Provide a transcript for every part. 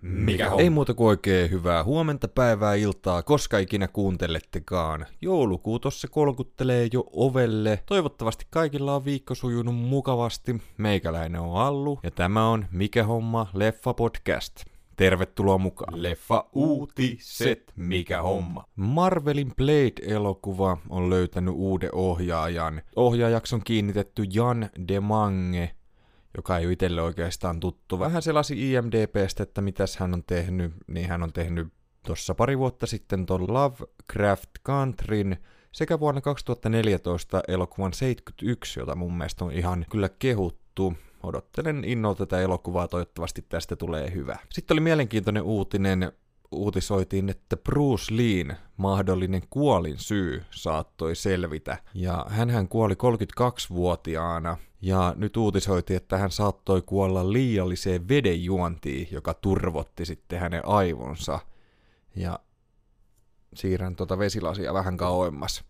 Mikä homma? Ei muuta kuin oikein hyvää huomenta, päivää, iltaa, koska ikinä kuuntelettekaan. Joulukuu tossa kolkuttelee jo ovelle. Toivottavasti kaikilla on viikko sujunut mukavasti. Meikäläinen on Allu ja tämä on Mikä homma leffa podcast. Tervetuloa mukaan. Leffa uutiset. Mikä homma? Marvelin Blade-elokuva on löytänyt uuden ohjaajan. Ohjaajaksi on kiinnitetty Jan Demange, joka ei ole itselle oikeastaan tuttu. Vähän selasi IMDBstä, että mitäs hän on tehnyt, niin hän on tehnyt tuossa pari vuotta sitten ton Lovecraft Countryn sekä vuonna 2014 elokuvan 71, jota mun mielestä on ihan kyllä kehuttu. Odottelen innolla tätä elokuvaa, toivottavasti tästä tulee hyvä. Sitten oli mielenkiintoinen uutinen, uutisoitiin, että Bruce Leen mahdollinen kuolin syy saattoi selvitä. Ja hän kuoli 32-vuotiaana ja nyt uutisoitiin, että hän saattoi kuolla liialliseen vedenjuontiin, joka turvotti sitten hänen aivonsa. Ja siirrän tuota vesilasia vähän kauemmas.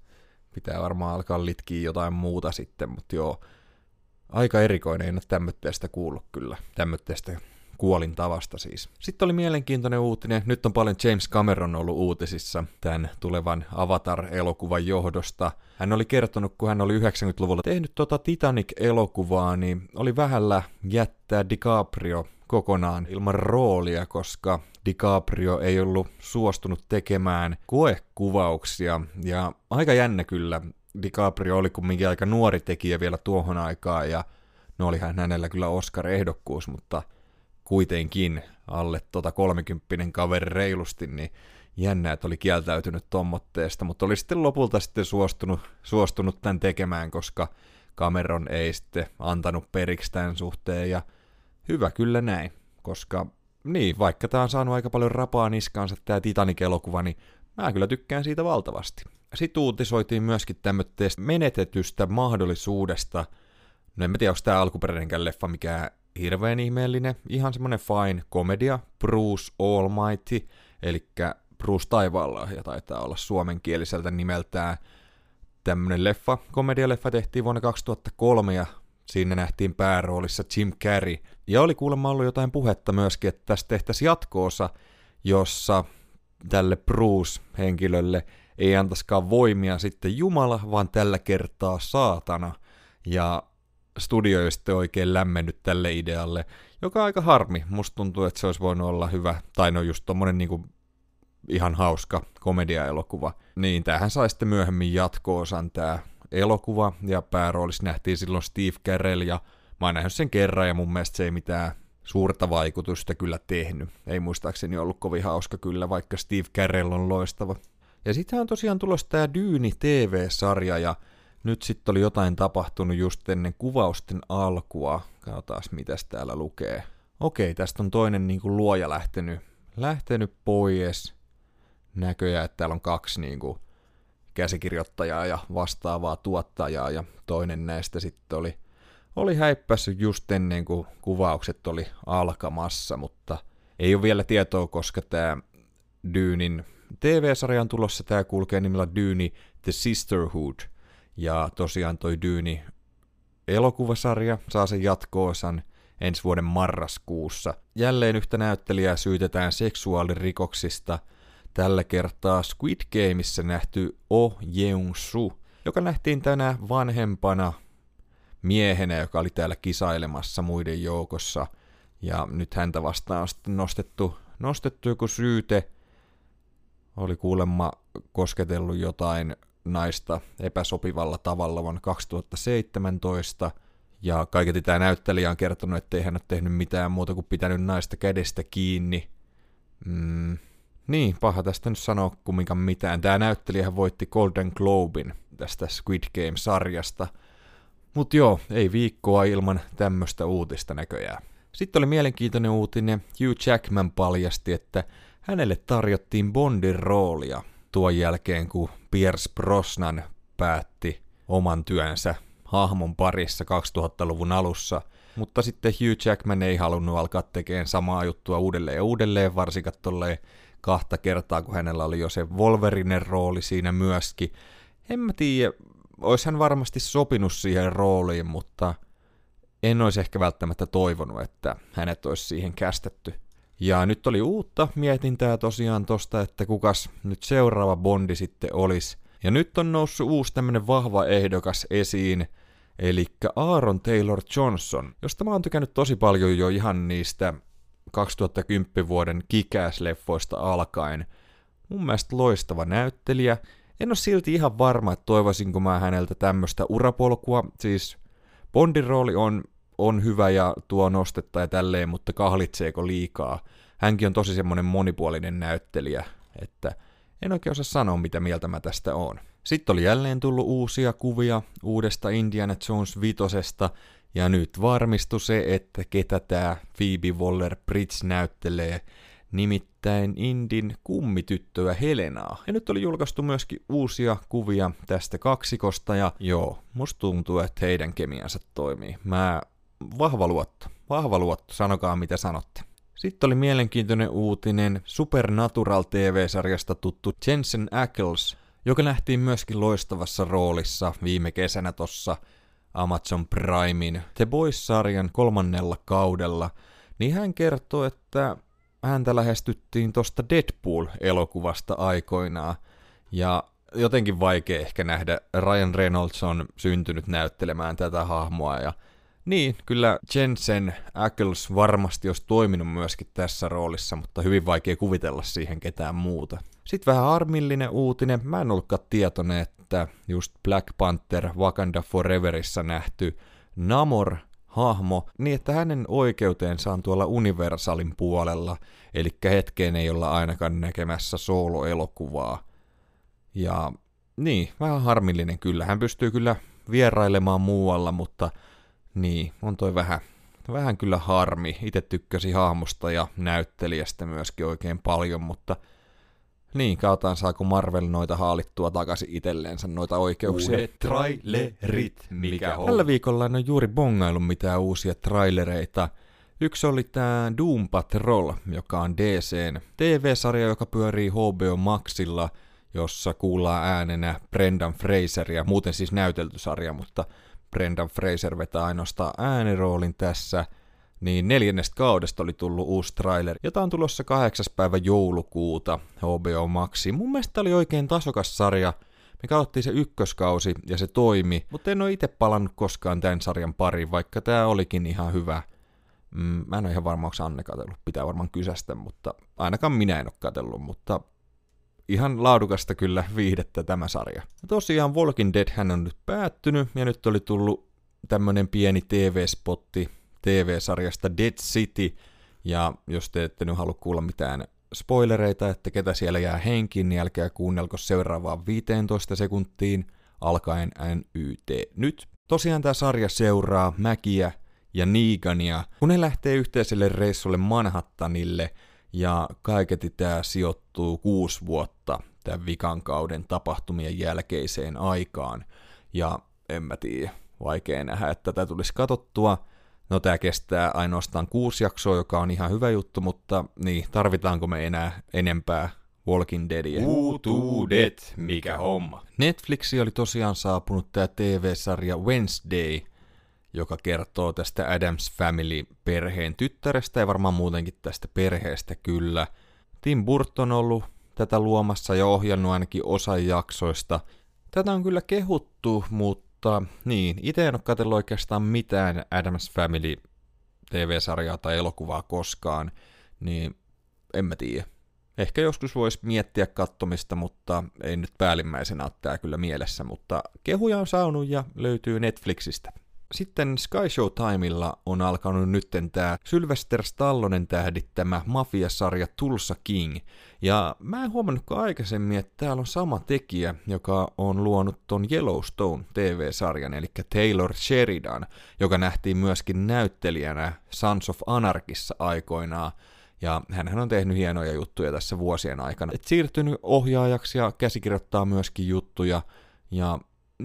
Pitää varmaan alkaa litkiä jotain muuta sitten, mutta joo. Aika erikoinen, en ole tämmöistä kuullut kyllä. Tämmöistä kuolin tavasta siis. Sitten oli mielenkiintoinen uutinen. Nyt on paljon James Cameron ollut uutisissa tämän tulevan Avatar-elokuvan johdosta. Hän oli kertonut, kun hän oli 90-luvulla tehnyt tota Titanic-elokuvaa, niin oli vähällä jättää DiCaprio kokonaan ilman roolia, koska DiCaprio ei ollut suostunut tekemään koekuvauksia. Ja aika jännä kyllä. DiCaprio oli kumminkin aika nuori tekijä vielä tuohon aikaan ja no olihan hänellä kyllä Oscar-ehdokkuus, mutta – kuitenkin alle tota kolmekymppinen kaveri reilusti, niin jännä, että oli kieltäytynyt tommotteesta, mutta oli sitten lopulta sitten suostunut, suostunut tämän tekemään, koska Cameron ei sitten antanut periksi tämän suhteen, ja hyvä kyllä näin, koska niin, vaikka tämä on saanut aika paljon rapaa niskaansa tämä Titanic-elokuva, niin mä kyllä tykkään siitä valtavasti. Sitten uutisoitiin myöskin tämmöistä menetetystä mahdollisuudesta, no en mä tiedä, onko tämä alkuperäinenkään leffa mikään hirveän ihmeellinen, ihan semmonen fine komedia, Bruce Almighty, eli Bruce Taivaalla, ja taitaa olla suomenkieliseltä nimeltään. Tämmönen leffa, komedialeffa tehtiin vuonna 2003, ja siinä nähtiin pääroolissa Jim Carrey. Ja oli kuulemma ollut jotain puhetta myöskin, että tästä tehtäisiin jatkoosa, jossa tälle Bruce-henkilölle ei antaiskaan voimia sitten Jumala, vaan tällä kertaa saatana. Ja studio ei sitten oikein lämmennyt tälle idealle, joka on aika harmi. Musta tuntuu, että se olisi voinut olla hyvä, tai no just tommonen niinku ihan hauska komediaelokuva. Niin, tähän sai sitten myöhemmin jatko-osan tää elokuva, ja pääroolissa nähtiin silloin Steve Carell, ja mä oon nähnyt sen kerran, ja mun mielestä se ei mitään suurta vaikutusta kyllä tehnyt. Ei muistaakseni ollut kovin hauska kyllä, vaikka Steve Carell on loistava. Ja sitten on tosiaan tulossa tää Dyyni TV-sarja, ja nyt sitten oli jotain tapahtunut just ennen kuvausten alkua. Katsotaan, mitä täällä lukee. Okei, tästä on toinen niin kuin luoja lähtenyt, lähtenyt pois. Näköjään, että täällä on kaksi niin kuin, käsikirjoittajaa ja vastaavaa tuottajaa, ja toinen näistä sitten oli, oli häippässyt just ennen kuin kuvaukset oli alkamassa, mutta ei ole vielä tietoa, koska tämä Dyynin TV-sarja on tulossa, tämä kulkee nimellä Dyyni The Sisterhood – ja tosiaan toi Dyyni elokuvasarja saa sen jatko-osan ensi vuoden marraskuussa. Jälleen yhtä näyttelijää syytetään seksuaalirikoksista, tällä kertaa Squid Gameissa nähty Oh Jeung-su, joka nähtiin tänä vanhempana miehenä, joka oli täällä kisailemassa muiden joukossa. Ja nyt häntä vastaan on sitten nostettu, nostettu joku syyte. Oli kuulemma kosketellut jotain naista epäsopivalla tavalla vuonna 2017, ja kaiketi tämä näyttelijä on kertonut, että ei hän ole tehnyt mitään muuta kuin pitänyt naista kädestä kiinni. Mm, niin, paha tästä nyt sanoa kumminkaan mitään. Tämä näyttelijä voitti Golden Globin tästä Squid Game-sarjasta. Mutta joo, ei viikkoa ilman tämmöistä uutista näköjään. Sitten oli mielenkiintoinen uutinen. Hugh Jackman paljasti, että hänelle tarjottiin Bondin roolia tuon jälkeen, kun Pierce Brosnan päätti oman työnsä hahmon parissa 2000-luvun alussa, mutta sitten Hugh Jackman ei halunnut alkaa tekemään samaa juttua uudelleen ja uudelleen, varsinkaan tolleen kahta kertaa, kun hänellä oli jo se Wolverinen rooli siinä myöskin. En mä tiedä, olisi hän varmasti sopinut siihen rooliin, mutta en olisi ehkä välttämättä toivonut, että hänet olisi siihen kästetty. Ja nyt oli uutta mietintää tosiaan tosta, että kukas nyt seuraava Bondi sitten olisi. Ja nyt on noussut uusi tämmönen vahva ehdokas esiin, eli Aaron Taylor Johnson, josta mä oon tykännyt tosi paljon jo ihan niistä 2010 vuoden Kikäs-leffoista alkaen. Mun mielestä loistava näyttelijä. En ole silti ihan varma, että toivoisinko mä häneltä tämmöistä urapolkua. Siis Bondin rooli on, on hyvä ja tuo nostetta ja tälleen, mutta kahlitseeko liikaa? Hänkin on tosi semmonen monipuolinen näyttelijä, että en oikein osaa sanoa, mitä mieltä mä tästä oon. Sitten oli jälleen tullut uusia kuvia uudesta Indiana Jones vitosesta, ja nyt varmistui se, että ketä tämä Phoebe Waller-Bridge näyttelee, nimittäin Indin kummityttöä Helenaa. Ja nyt oli julkaistu myöskin uusia kuvia tästä kaksikosta, ja joo, musta tuntuu, että heidän kemiansa toimii. Mä vahva luotto, vahva luotto, sanokaa mitä sanotte. Sitten oli mielenkiintoinen uutinen Supernatural TV-sarjasta tuttu Jensen Ackles, joka nähtiin myöskin loistavassa roolissa viime kesänä tossa Amazon Primein The Boys-sarjan kolmannella kaudella, niin hän kertoi, että häntä lähestyttiin tosta Deadpool-elokuvasta aikoinaan, ja jotenkin vaikea ehkä nähdä, Ryan Reynolds on syntynyt näyttelemään tätä hahmoa, ja niin, kyllä Jensen Ackles varmasti olisi toiminut myöskin tässä roolissa, mutta hyvin vaikea kuvitella siihen ketään muuta. Sitten vähän harmillinen uutinen, mä en ollutkaan tietoinen, että just Black Panther Wakanda Foreverissa nähty Namor hahmo, niin että hänen oikeuteensa on tuolla Universalin puolella, eli hetkeen ei olla ainakaan näkemässä solo-elokuvaa. Ja niin, vähän harmillinen kyllä. Hän pystyy kyllä vierailemaan muualla, mutta niin, on toi vähän, vähän kyllä harmi. Itse tykkäsi hahmosta ja näyttelijästä myöskin oikein paljon, mutta niin, kautaan saako Marvel noita haalittua takaisin itselleensä noita oikeuksia. Uudet trailerit, mikä on. Tällä viikolla en ole juuri bongaillut mitään uusia trailereita. Yksi oli tämä Doom Patrol, joka on DCn TV-sarja, joka pyörii HBO Maxilla, jossa kuullaan äänenä Brendan Fraseria, muuten siis näytelty sarja, mutta Brendan Fraser vetää ainoastaan ääniroolin tässä, niin neljännestä kaudesta oli tullut uusi trailer, jota on tulossa kahdeksas päivä joulukuuta HBO Maxiin. Mun mielestä oli oikein tasokas sarja. Me katsottiin se ykköskausi ja se toimi, mutta en ole itse palannut koskaan tämän sarjan pariin, vaikka tämä olikin ihan hyvä. Mm, mä en ole ihan varma, onko Anne katsellut, pitää varmaan kysästä, mutta ainakaan minä en ole katsellut, mutta ihan laadukasta kyllä viihdettä tämä sarja. Ja tosiaan Walking Dead hän on nyt päättynyt ja nyt oli tullut tämmönen pieni TV-spotti TV-sarjasta Dead City. Ja jos te ette nyt halua kuulla mitään spoilereita, että ketä siellä jää henkiin, niin älkää kuunnelko seuraavaan 15 sekuntiin alkaen NYT nyt. Tosiaan tämä sarja seuraa Mäkiä ja Neegania, kun ne lähtee yhteiselle reissulle Manhattanille – ja kaiketi tämä sijoittuu kuusi vuotta tämän vikan kauden tapahtumien jälkeiseen aikaan. Ja en mä tiedä, vaikea nähdä, että tätä tulisi katottua. No tämä kestää ainoastaan kuusi jaksoa, joka on ihan hyvä juttu, mutta niin, tarvitaanko me enää enempää Walking Deadia? Uutuudet, mikä homma. Netflixi oli tosiaan saapunut tämä TV-sarja Wednesday – joka kertoo tästä Adams Family-perheen tyttärestä ja varmaan muutenkin tästä perheestä kyllä. Tim Burton on ollut tätä luomassa ja ohjannut ainakin osa jaksoista. Tätä on kyllä kehuttu, mutta niin, itse en ole katsellut oikeastaan mitään Adams Family TV-sarjaa tai elokuvaa koskaan, niin en mä tiedä. Ehkä joskus voisi miettiä kattomista, mutta ei nyt päällimmäisenä ole tää kyllä mielessä, mutta kehuja on saanut ja löytyy Netflixistä. Sitten Sky Show Timeilla on alkanut nytten tämä Sylvester Stallonen tähdittämä mafiasarja Tulsa King. Ja mä en huomannutkaan aikaisemmin, että täällä on sama tekijä, joka on luonut ton Yellowstone TV-sarjan, eli Taylor Sheridan, joka nähtiin myöskin näyttelijänä Sons of Anarkissa aikoinaan. Ja hän on tehnyt hienoja juttuja tässä vuosien aikana. Et siirtynyt ohjaajaksi ja käsikirjoittaa myöskin juttuja. Ja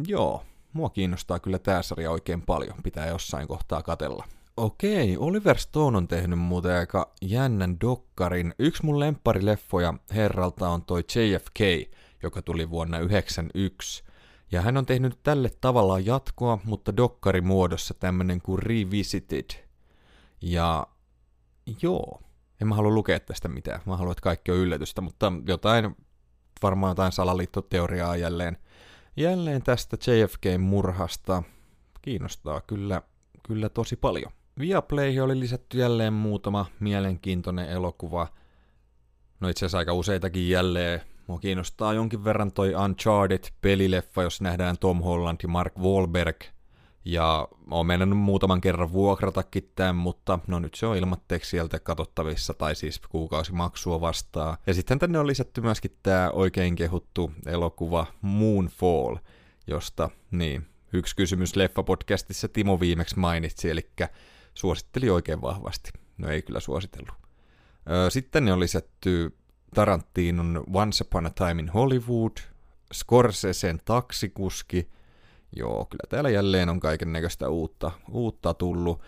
joo, mua kiinnostaa kyllä tämä sarja oikein paljon, pitää jossain kohtaa katella. Okei, Oliver Stone on tehnyt muuten aika jännän dokkarin. Yksi mun lempparileffoja herralta on toi JFK, joka tuli vuonna 1991. Ja hän on tehnyt tälle tavallaan jatkoa, mutta dokkarimuodossa tämmönen kuin Revisited. Ja joo, en mä halua lukea tästä mitään. Mä haluan, että kaikki on yllätystä, mutta jotain, varmaan jotain salaliittoteoriaa jälleen, jälleen tästä JFK-murhasta kiinnostaa kyllä, kyllä tosi paljon. Viaplayhin oli lisätty jälleen muutama mielenkiintoinen elokuva. No itse asiassa aika useitakin jälleen. Mua kiinnostaa jonkin verran toi Uncharted-pelileffa, jos nähdään Tom Holland ja Mark Wahlberg – ja oon mennyt muutaman kerran vuokratakin tämän, mutta no nyt se on ilmatteeksi sieltä katsottavissa, tai siis kuukausimaksua vastaa. Ja sitten tänne on lisätty myöskin tämä oikein kehuttu elokuva Moonfall, josta niin, yksi kysymys Leffa-podcastissa Timo viimeksi mainitsi, eli suositteli oikein vahvasti. No ei kyllä suositellut. Sitten ne on lisätty Tarantinon Once Upon a Time in Hollywood, Scorseseen taksikuski, Joo, kyllä täällä jälleen on kaiken näköistä uutta, uutta tullut,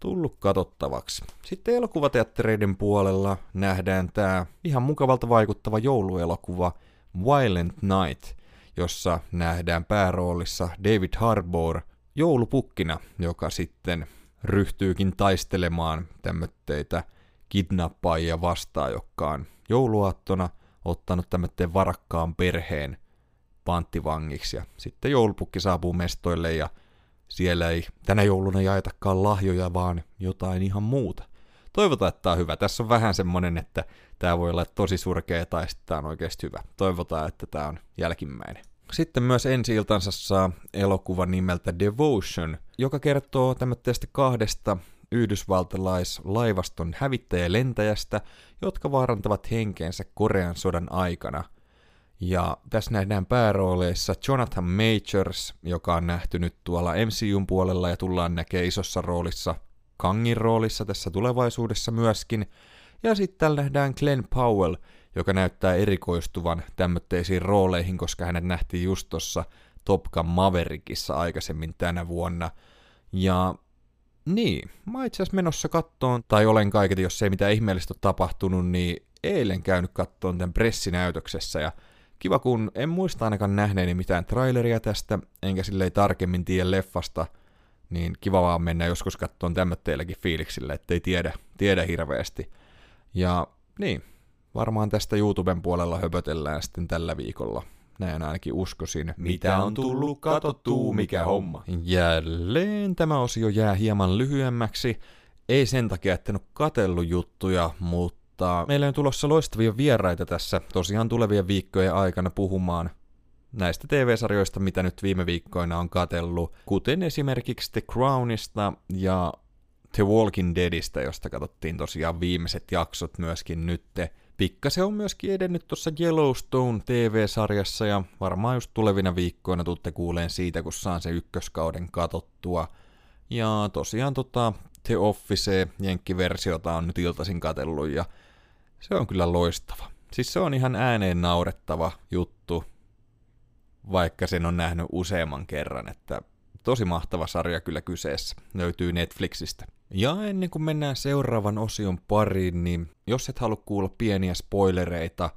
tullut katsottavaksi. Sitten elokuvateattereiden puolella nähdään tämä ihan mukavalta vaikuttava jouluelokuva Violent Night, jossa nähdään pääroolissa David Harbour joulupukkina, joka sitten ryhtyykin taistelemaan tämmöitteitä kidnappaajia vastaan, jotka on jouluaattona ottanut tämmöiden varakkaan perheen panttivangiksi. Ja sitten joulupukki saapuu mestoille ja siellä ei tänä jouluna jaetakaan lahjoja, vaan jotain ihan muuta. Toivotaan, että tämä on hyvä. Tässä on vähän semmonen, että tämä voi olla tosi surkea tai sitten tämä on oikeasti hyvä. Toivotaan, että tämä on jälkimmäinen. Sitten myös ensi iltansa saa elokuva nimeltä Devotion, joka kertoo tämmöistä kahdesta yhdysvaltalaislaivaston hävittäjälentäjästä, jotka vaarantavat henkeensä Korean sodan aikana – ja tässä nähdään päärooleissa Jonathan Majors, joka on nähty nyt tuolla MCUn puolella ja tullaan näkee isossa roolissa Kangin roolissa tässä tulevaisuudessa myöskin. Ja sitten täällä nähdään Glenn Powell, joka näyttää erikoistuvan tämmöisiin rooleihin, koska hänet nähtiin just tuossa Top Gun Maverickissa aikaisemmin tänä vuonna. Ja niin, mä itse menossa kattoon, tai olen kaiketi, jos ei mitään ihmeellistä ole tapahtunut, niin eilen käynyt kattoon tämän pressinäytöksessä, ja kiva kun en muista ainakaan nähneeni mitään traileria tästä, enkä silleen tarkemmin tiedä leffasta, niin kiva vaan mennä joskus kattoon tämmöteilläkin fiiliksille, ettei tiedä, tiedä hirveästi. Ja niin, varmaan tästä YouTuben puolella höpötellään sitten tällä viikolla. Näin ainakin uskoisin. Mitä on tullut katottuu, mikä homma? Jälleen tämä osio jää hieman lyhyemmäksi. Ei sen takia, että en ole katellut juttuja, mutta mutta meillä on tulossa loistavia vieraita tässä tosiaan tulevien viikkojen aikana puhumaan näistä TV-sarjoista, mitä nyt viime viikkoina on katellut, kuten esimerkiksi The Crownista ja The Walking Deadistä, josta katsottiin tosiaan viimeiset jaksot myöskin nytte. Pikkasen on myöskin edennyt tuossa Yellowstone TV-sarjassa ja varmaan just tulevina viikkoina tuutte kuuleen siitä, kun saan se ykköskauden katottua. Ja tosiaan tota, The Office, jenkkiversiota on nyt iltaisin katellut ja se on kyllä loistava. Siis se on ihan ääneen naurettava juttu, vaikka sen on nähnyt useamman kerran, että tosi mahtava sarja kyllä kyseessä. Löytyy Netflixistä. Ja ennen kuin mennään seuraavan osion pariin, niin jos et halua kuulla pieniä spoilereita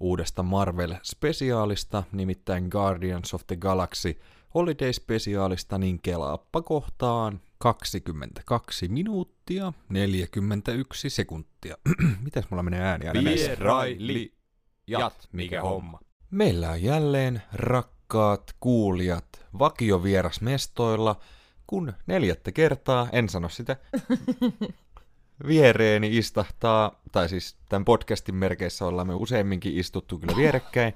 uudesta Marvel-spesiaalista, nimittäin Guardians of the Galaxy Holiday-spesiaalista, niin kelaappa kohtaan 22 minuuttia 41 sekuntia. Mitäs mulla menee ääni aina Vieraili jat, mikä homma. Meillä on jälleen rakkaat kuulijat vakiovieras mestoilla, kun neljättä kertaa, en sano sitä, viereeni istahtaa, tai siis tämän podcastin merkeissä ollaan me useimminkin istuttu kyllä vierekkäin.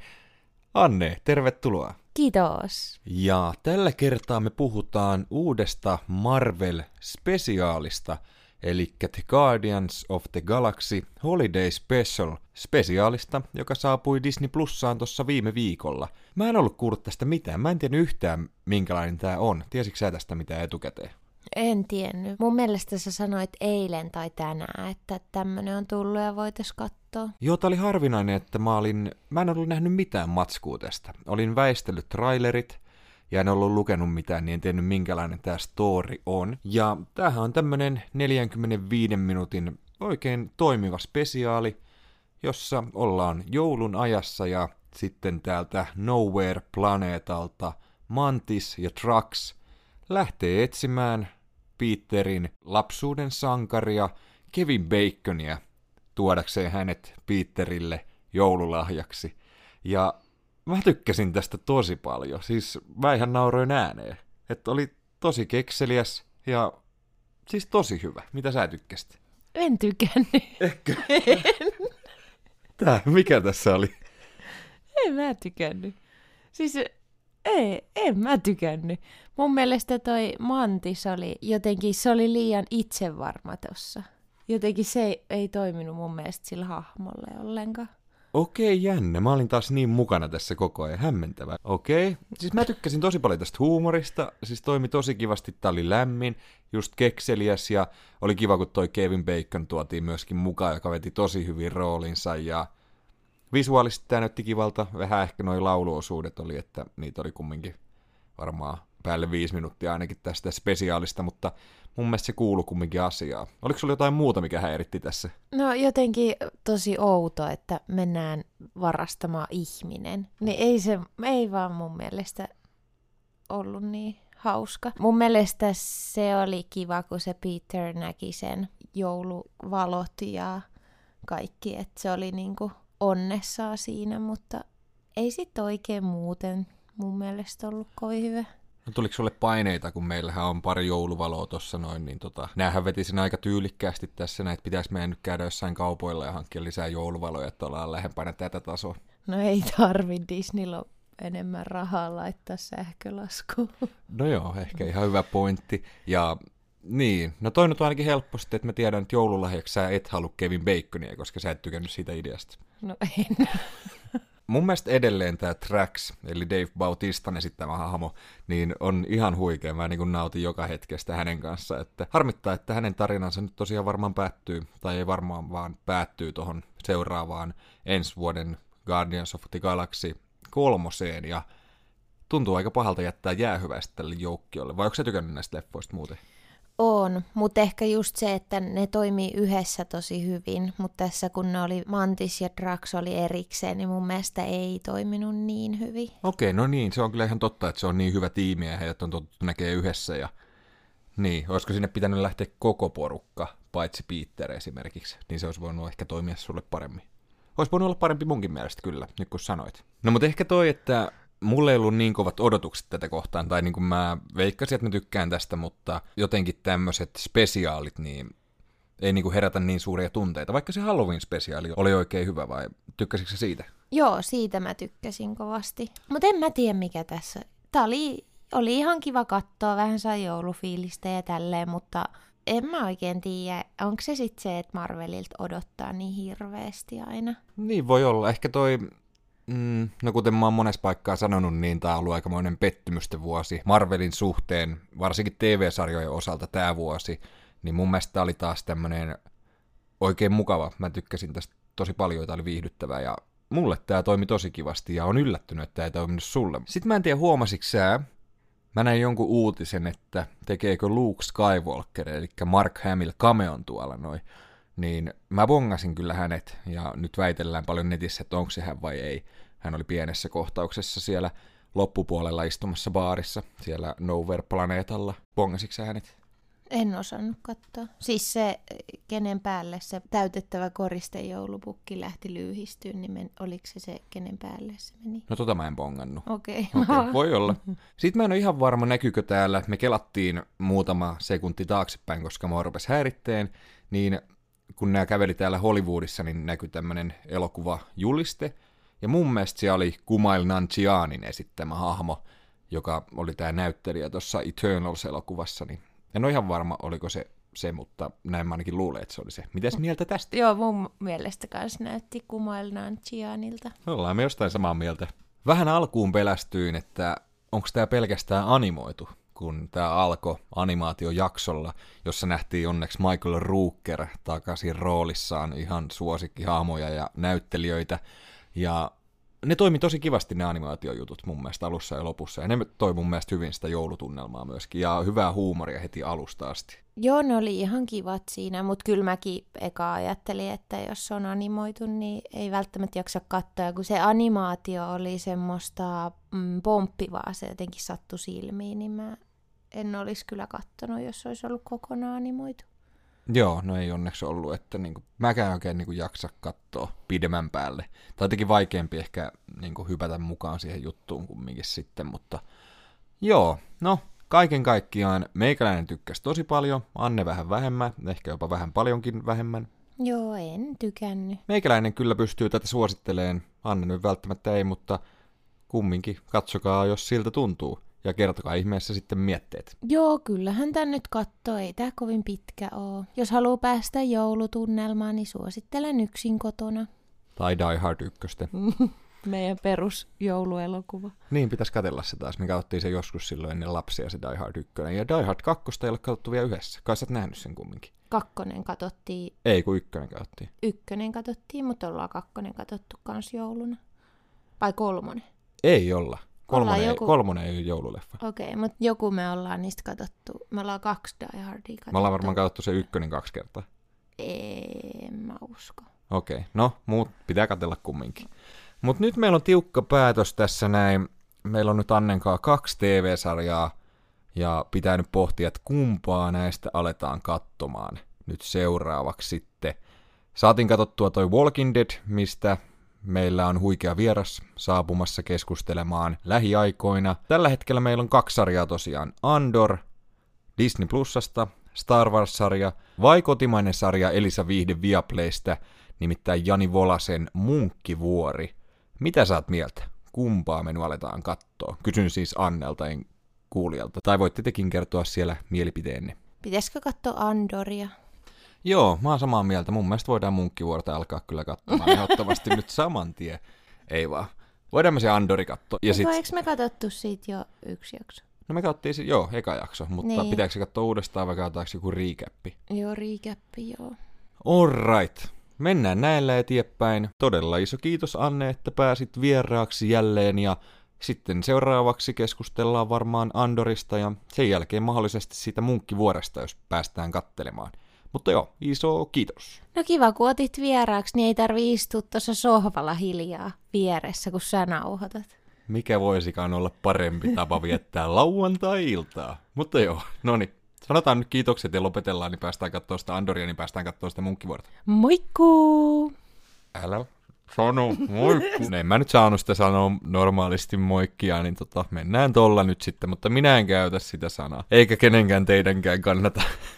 Anne, tervetuloa. Kiitos. Ja tällä kertaa me puhutaan uudesta Marvel-spesiaalista, eli The Guardians of the Galaxy Holiday Special spesiaalista, joka saapui Disney Plussaan tuossa viime viikolla. Mä en ollut kuullut tästä mitään, mä en tiedä yhtään minkälainen tämä on. Tiesitkö sä tästä mitään etukäteen? En tiennyt. Mun mielestä sä sanoit eilen tai tänään, että tämmönen on tullut ja voitais katsoa. Joo, tää oli harvinainen, että mä olin, mä en ollut nähnyt mitään matskua tästä. Olin väistellyt trailerit, ja en ollut lukenut mitään, niin en tiennyt minkälainen tämä story on. Ja tämähän on tämmönen 45 minuutin oikein toimiva spesiaali, jossa ollaan joulun ajassa ja sitten täältä Nowhere-planeetalta Mantis ja Trax lähtee etsimään Peterin lapsuuden sankaria Kevin Baconia tuodakseen hänet Peterille joululahjaksi. Ja mä tykkäsin tästä tosi paljon. Siis mä ihan nauroin ääneen. Että oli tosi kekseliäs ja siis tosi hyvä. Mitä sä tykkäsit? En tykännyt. Ehkä. Tää, mikä tässä oli? En mä tykännyt. Siis ei, en mä tykännyt. Mun mielestä toi Mantis oli jotenkin, se oli liian itsevarma tossa. Jotenkin se ei, ei toiminut mun mielestä sillä hahmolle ollenkaan. Okei, jännä. Mä olin taas niin mukana tässä koko ajan. Hämmentävä. Okei. Siis mä tykkäsin tosi paljon tästä huumorista. Siis toimi tosi kivasti. Tää oli lämmin, just kekseliäs ja oli kiva, kun toi Kevin Bacon tuotiin myöskin mukaan, joka veti tosi hyvin roolinsa ja visuaalisesti tää näytti kivalta. Vähän ehkä noi lauluosuudet oli, että niitä oli kumminkin varmaan päälle viisi minuuttia ainakin tästä spesiaalista, mutta mun mielestä se kuuluu kumminkin asiaa. Oliko sulla jotain muuta, mikä häiritti tässä? No jotenkin tosi outo, että mennään varastamaan ihminen. Niin ei se, ei vaan mun mielestä ollut niin hauska. Mun mielestä se oli kiva, kun se Peter näki sen jouluvalot ja kaikki, että se oli niinku onnessaa siinä, mutta ei sit oikein muuten mun mielestä ollut kovin hyvä. No tuliko sulle paineita, kun meillähän on pari jouluvaloa tuossa noin, niin tota, näähän veti sen aika tyylikkäästi tässä, että pitäisi meidän nyt käydä jossain kaupoilla ja hankkia lisää jouluvaloja, että ollaan lähempänä tätä tasoa. No ei tarvi, Disneyllä on enemmän rahaa laittaa sähkölaskuun. No joo, ehkä ihan hyvä pointti. Ja niin, no toi nyt on ainakin helposti, että mä tiedän, että joululahjaksi sä et halua Kevin Baconia, koska sä et tykännyt siitä ideasta. No en. Mun mielestä edelleen tämä Trax, eli Dave Bautistan esittämä hahmo, niin on ihan huikea. Mä niin nautin joka hetkestä hänen kanssa. Että harmittaa, että hänen tarinansa nyt tosiaan varmaan päättyy, tai ei varmaan vaan päättyy tuohon seuraavaan ensi vuoden Guardians of the Galaxy kolmoseen, ja tuntuu aika pahalta jättää jäähyväistä tälle joukkiolle. Vai onko sä tykännyt näistä leffoista muuten? On, mutta ehkä just se, että ne toimii yhdessä tosi hyvin, mutta tässä kun ne oli Mantis ja Drax oli erikseen, niin mun mielestä ei toiminut niin hyvin. Okei, no niin, se on kyllä ihan totta, että se on niin hyvä tiimi ja heidät on totuttu näkee yhdessä ja niin, olisiko sinne pitänyt lähteä koko porukka, paitsi Peter esimerkiksi, niin se olisi voinut ehkä toimia sulle paremmin. Olisi voinut olla parempi munkin mielestä kyllä, nyt kun sanoit. No mutta ehkä toi, että mulla ei ollut niin kovat odotukset tätä kohtaan, tai niin kuin mä veikkasin, että mä tykkään tästä, mutta jotenkin tämmöiset spesiaalit, niin ei niin kuin herätä niin suuria tunteita, vaikka se Halloween-spesiaali oli oikein hyvä, vai tykkäsitkö se siitä? Joo, siitä mä tykkäsin kovasti. Mutta en mä tiedä mikä tässä. Tää oli, oli ihan kiva katsoa, vähän sai joulufiilistä ja tälleen, mutta en mä oikein tiedä, onko se sitten se, että Marvelilta odottaa niin hirveästi aina. Niin voi olla. Ehkä toi Mm, no kuten mä oon monessa paikkaa sanonut, niin tämä on ollut aikamoinen pettymysten vuosi Marvelin suhteen, varsinkin TV-sarjojen osalta tämä vuosi, niin mun mielestä tää oli taas tämmönen oikein mukava. Mä tykkäsin tästä tosi paljon, tämä oli viihdyttävää ja mulle tämä toimi tosi kivasti ja on yllättynyt, että tämä ei toiminut sulle. Sitten mä en tiedä huomasitko sä, mä näin jonkun uutisen, että tekeekö Luke Skywalker, eli Mark Hamill cameon tuolla noin niin mä bongasin kyllä hänet, ja nyt väitellään paljon netissä, että onko se hän vai ei. Hän oli pienessä kohtauksessa siellä loppupuolella istumassa baarissa, siellä Nowhere-planeetalla. Bongasitko hänet? En osannut katsoa. Siis se, kenen päälle se täytettävä joulupukki lähti lyyhistyyn, niin men, oliko se se, kenen päälle se meni? No tota mä en bongannut. Okei. Okay. okay, voi olla. Sitten mä en ole ihan varma, näkyykö täällä. Me kelattiin muutama sekunti taaksepäin, koska mua rupesi häiritteen, niin kun nämä käveli täällä Hollywoodissa, niin näkyi tämmöinen elokuva juliste. Ja mun mielestä se oli Kumail Nanjianin esittämä hahmo, joka oli tämä näyttelijä tuossa Eternals-elokuvassa. Niin en ole ihan varma, oliko se se, mutta näin mä ainakin luulen, että se oli se. Mitäs mieltä tästä? Joo, mun mielestä kanssa näytti Kumail Nanjianilta. Ollaan me jostain samaa mieltä. Vähän alkuun pelästyin, että onko tämä pelkästään animoitu kun tämä alkoi animaatiojaksolla, jossa nähtiin onneksi Michael Rooker takaisin roolissaan ihan suosikkihahmoja ja näyttelijöitä. Ja ne toimi tosi kivasti ne animaatiojutut mun mielestä alussa ja lopussa, ja ne toi mun mielestä hyvin sitä joulutunnelmaa myöskin, ja hyvää huumoria heti alusta asti. Joo, ne oli ihan kivat siinä, mutta kyllä mäkin eka ajattelin, että jos se on animoitu, niin ei välttämättä jaksa katsoa. Kun se animaatio oli semmoista mm, pomppivaa, se jotenkin sattui silmiin, niin mä en olisi kyllä kattonut, jos olisi ollut kokonaan animoitu. Joo, no ei onneksi ollut, että niinku, mäkään oikein niinku jaksa katsoa pidemmän päälle. Tai jotenkin vaikeampi ehkä niinku hypätä mukaan siihen juttuun kumminkin sitten, mutta joo, no kaiken kaikkiaan meikäläinen tykkäsi tosi paljon, Anne vähän vähemmän, ehkä jopa vähän paljonkin vähemmän. Joo, en tykännyt. Meikäläinen kyllä pystyy tätä suositteleen, Anne nyt välttämättä ei, mutta kumminkin katsokaa, jos siltä tuntuu. Ja kertokaa ihmeessä sitten mietteet. Joo, kyllähän tän nyt katsoo, ei tää kovin pitkä oo. Jos haluaa päästä joulutunnelmaan, niin suosittelen yksin kotona. Tai Die Hard 1. Meidän perus jouluelokuva. Niin, pitäisi katella se taas. Me katsottiin se joskus silloin ennen lapsia se Die Hard 1. Ja Die Hard 2 ei ole katsottu vielä yhdessä. Kai sä oot nähnyt sen kumminkin. Kakkonen katsottiin, Ei, kun ykkönen katsottiin. ykkönen katsottiin, mutta ollaan kakkonen katsottu kans jouluna. Vai kolmonen? Ei olla. Kolmonen, ei, joku- kolmonen ei ole joululeffa. Okei, okay, mutta joku me ollaan niistä katsottu. Me ollaan kaksi Die Hardia katsottu. Me ollaan varmaan katsottu se ykkönen kaksi kertaa. En mä usko. Okei, no muut pitää katella kumminkin. Mutta nyt meillä on tiukka päätös tässä näin. Meillä on nyt Annenkaa kaksi TV-sarjaa ja pitää nyt pohtia, että kumpaa näistä aletaan katsomaan nyt seuraavaksi sitten. Saatiin katsottua toi Walking Dead, mistä meillä on huikea vieras saapumassa keskustelemaan lähiaikoina. Tällä hetkellä meillä on kaksi sarjaa tosiaan. Andor, Disney Plusasta, Star Wars-sarja vai kotimainen sarja Elisa Viihde Viaplaystä, nimittäin Jani Volasen Munkkivuori. Mitä oot mieltä? Kumpaa me aletaan katsoa? Kysyn siis Annelta, en kuulijalta. Tai voitte tekin kertoa siellä mielipiteenne. Pitäisikö katsoa Andoria? Joo, mä oon samaa mieltä. Mun mielestä voidaan Munkkivuorta alkaa kyllä katsomaan ehdottomasti nyt saman tien. Ei vaan. Voidaan me se Andori katsoa. Ja sit, Eikö me katsottu siitä jo yksi jakso? no me katsottiin se, joo, eka jakso, mutta niin. Pitääkö se katsoa uudestaan vai katsotaanko joku recappi? Joo, riikäppi, joo. Alright. Mennään näillä eteenpäin. Todella iso kiitos Anne, että pääsit vieraaksi jälleen ja sitten seuraavaksi keskustellaan varmaan Andorista ja sen jälkeen mahdollisesti siitä munkkivuoresta, jos päästään kattelemaan. Mutta joo, iso kiitos. No kiva, kun otit vieraaksi, niin ei tarvi istua tuossa sohvalla hiljaa vieressä, kun sä nauhoitat. Mikä voisikaan olla parempi tapa viettää lauantai-iltaa? Mutta joo, no niin. Sanotaan nyt kiitokset ja lopetellaan, niin päästään katsoa sitä Andoria, niin päästään katsoa sitä munkkivuorta. Moikku! Älä sano moikku. No en mä nyt saanut sitä sanoa normaalisti moikkia, niin tota, mennään tolla nyt sitten, mutta minä en käytä sitä sanaa. Eikä kenenkään teidänkään kannata.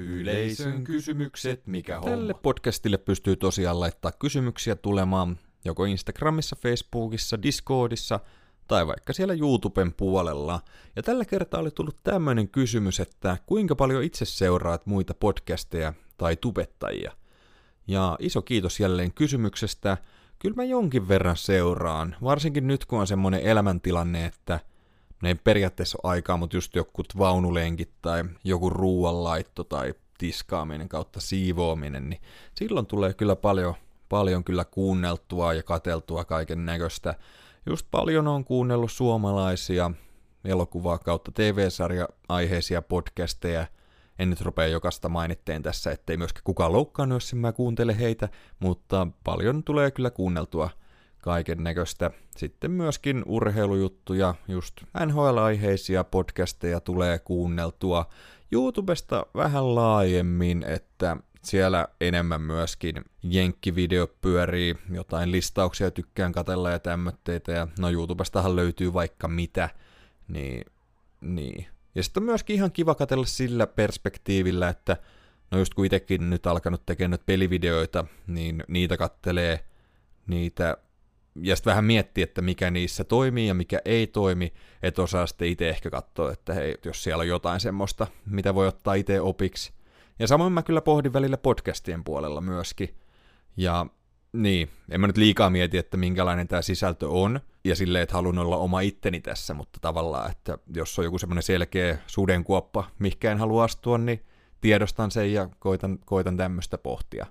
Yleisön kysymykset, mikä homma. Tälle podcastille pystyy tosiaan laittaa kysymyksiä tulemaan joko Instagramissa, Facebookissa, Discordissa tai vaikka siellä YouTuben puolella. Ja tällä kertaa oli tullut tämmöinen kysymys, että kuinka paljon itse seuraat muita podcasteja tai tubettajia? Ja iso kiitos jälleen kysymyksestä. Kyllä mä jonkin verran seuraan, varsinkin nyt kun on semmoinen elämäntilanne, että ne ei periaatteessa ole aikaa, mutta just jokut vaunulenkit tai joku ruoanlaitto tai tiskaaminen kautta siivoaminen, niin silloin tulee kyllä paljon, paljon kyllä kuunneltua ja kateltua kaiken näköistä. Just paljon on kuunnellut suomalaisia elokuvaa kautta TV-sarja-aiheisia podcasteja. En nyt rupea jokasta mainitteen tässä, ettei myöskään kukaan loukkaannut, jos mä kuuntele heitä, mutta paljon tulee kyllä kuunneltua kaiken näköistä. Sitten myöskin urheilujuttuja, just NHL-aiheisia podcasteja tulee kuunneltua. YouTubesta vähän laajemmin, että siellä enemmän myöskin jenkkivideo pyörii, jotain listauksia tykkään katella ja tämmötteitä, ja no YouTubestahan löytyy vaikka mitä, niin, niin. Ja sitten on myöskin ihan kiva katella sillä perspektiivillä, että no just kun itsekin nyt alkanut tekemään pelivideoita, niin niitä kattelee niitä ja sitten vähän miettiä, että mikä niissä toimii ja mikä ei toimi, että osaa sitten itse ehkä katsoa, että hei, jos siellä on jotain semmoista, mitä voi ottaa itse opiksi. Ja samoin mä kyllä pohdin välillä podcastien puolella myöskin. Ja niin, en mä nyt liikaa mieti, että minkälainen tämä sisältö on, ja silleen, että haluan olla oma itteni tässä, mutta tavallaan, että jos on joku semmoinen selkeä sudenkuoppa, mihinkä en halua astua, niin tiedostan sen ja koitan, koitan tämmöistä pohtia.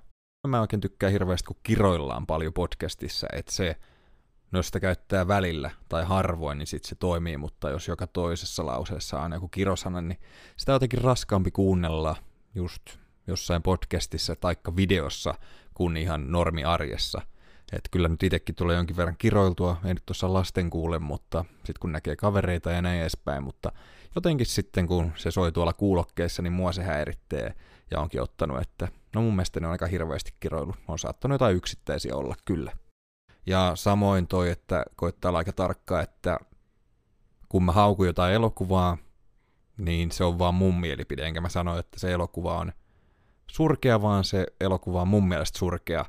Mä oikein tykkään hirveästi, kun kiroillaan paljon podcastissa, että se No jos sitä käyttää välillä tai harvoin, niin sitten se toimii, mutta jos joka toisessa lauseessa on joku kirosana, niin sitä on jotenkin raskaampi kuunnella just jossain podcastissa tai videossa kuin ihan normiarjessa. Et kyllä nyt itsekin tulee jonkin verran kiroiltua, ei nyt tuossa lasten kuule, mutta sitten kun näkee kavereita ja näin edespäin, mutta jotenkin sitten kun se soi tuolla kuulokkeessa, niin mua se häiritsee ja onkin ottanut, että no mun mielestä ne on aika hirveästi kiroilu. On saattanut jotain yksittäisiä olla kyllä. Ja samoin toi, että koittaa olla aika tarkka, että kun mä haukun jotain elokuvaa, niin se on vaan mun mielipide, enkä mä sano, että se elokuva on surkea, vaan se elokuva on mun mielestä surkea.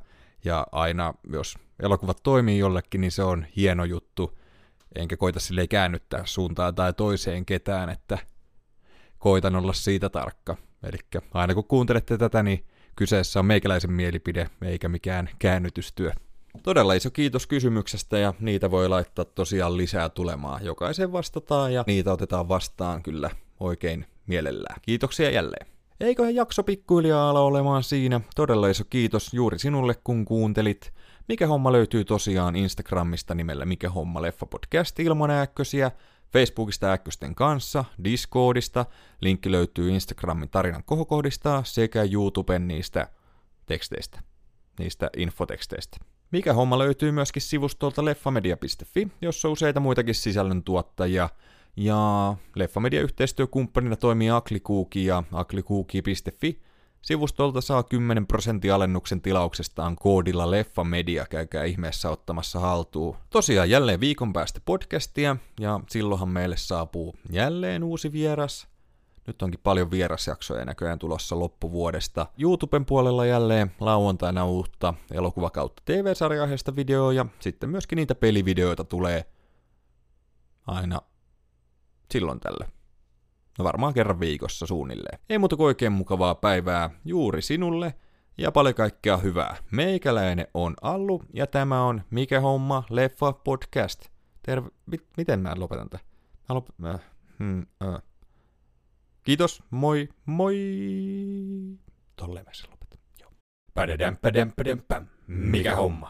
Ja aina, jos elokuvat toimii jollekin, niin se on hieno juttu, enkä koita sille käännyttää suuntaan tai toiseen ketään, että koitan olla siitä tarkka. Eli aina kun kuuntelette tätä, niin kyseessä on meikäläisen mielipide, eikä mikään käännytystyö. Todella iso kiitos kysymyksestä ja niitä voi laittaa tosiaan lisää tulemaan. Jokaisen vastataan ja niitä otetaan vastaan kyllä oikein mielellään. Kiitoksia jälleen. Eiköhän jakso pikkuhiljaa ala olemaan siinä. Todella iso kiitos juuri sinulle, kun kuuntelit. Mikä homma löytyy tosiaan Instagramista nimellä Mikä homma leffa podcast ilman ääkkösiä, Facebookista ääkkösten kanssa, Discordista, linkki löytyy Instagramin tarinan kohokohdista sekä YouTuben niistä teksteistä, niistä infoteksteistä. Mikä homma löytyy myöskin sivustolta leffamedia.fi, jossa on useita muitakin sisällöntuottajia. Ja Leffamedia-yhteistyökumppanina toimii Aklikuuki ja aklikuuki.fi. Sivustolta saa 10 prosentin alennuksen tilauksestaan koodilla Leffamedia, käykää ihmeessä ottamassa haltuun. Tosiaan jälleen viikon päästä podcastia, ja silloinhan meille saapuu jälleen uusi vieras. Nyt onkin paljon vierasjaksoja näköjään tulossa loppuvuodesta. YouTuben puolella jälleen lauantaina uutta elokuva kautta TV-sarja videoa ja sitten myöskin niitä pelivideoita tulee aina silloin tällä. No varmaan kerran viikossa suunnilleen. Ei muuta kuin oikein mukavaa päivää juuri sinulle ja paljon kaikkea hyvää. Meikäläinen on Allu ja tämä on Mikä homma leffa podcast. Terve... miten mä lopetan tämän? Mä lop... äh, hmm, äh. Kiitos, moi, moi. Tolleen mä sen lopetan. Joo. Mikä homma?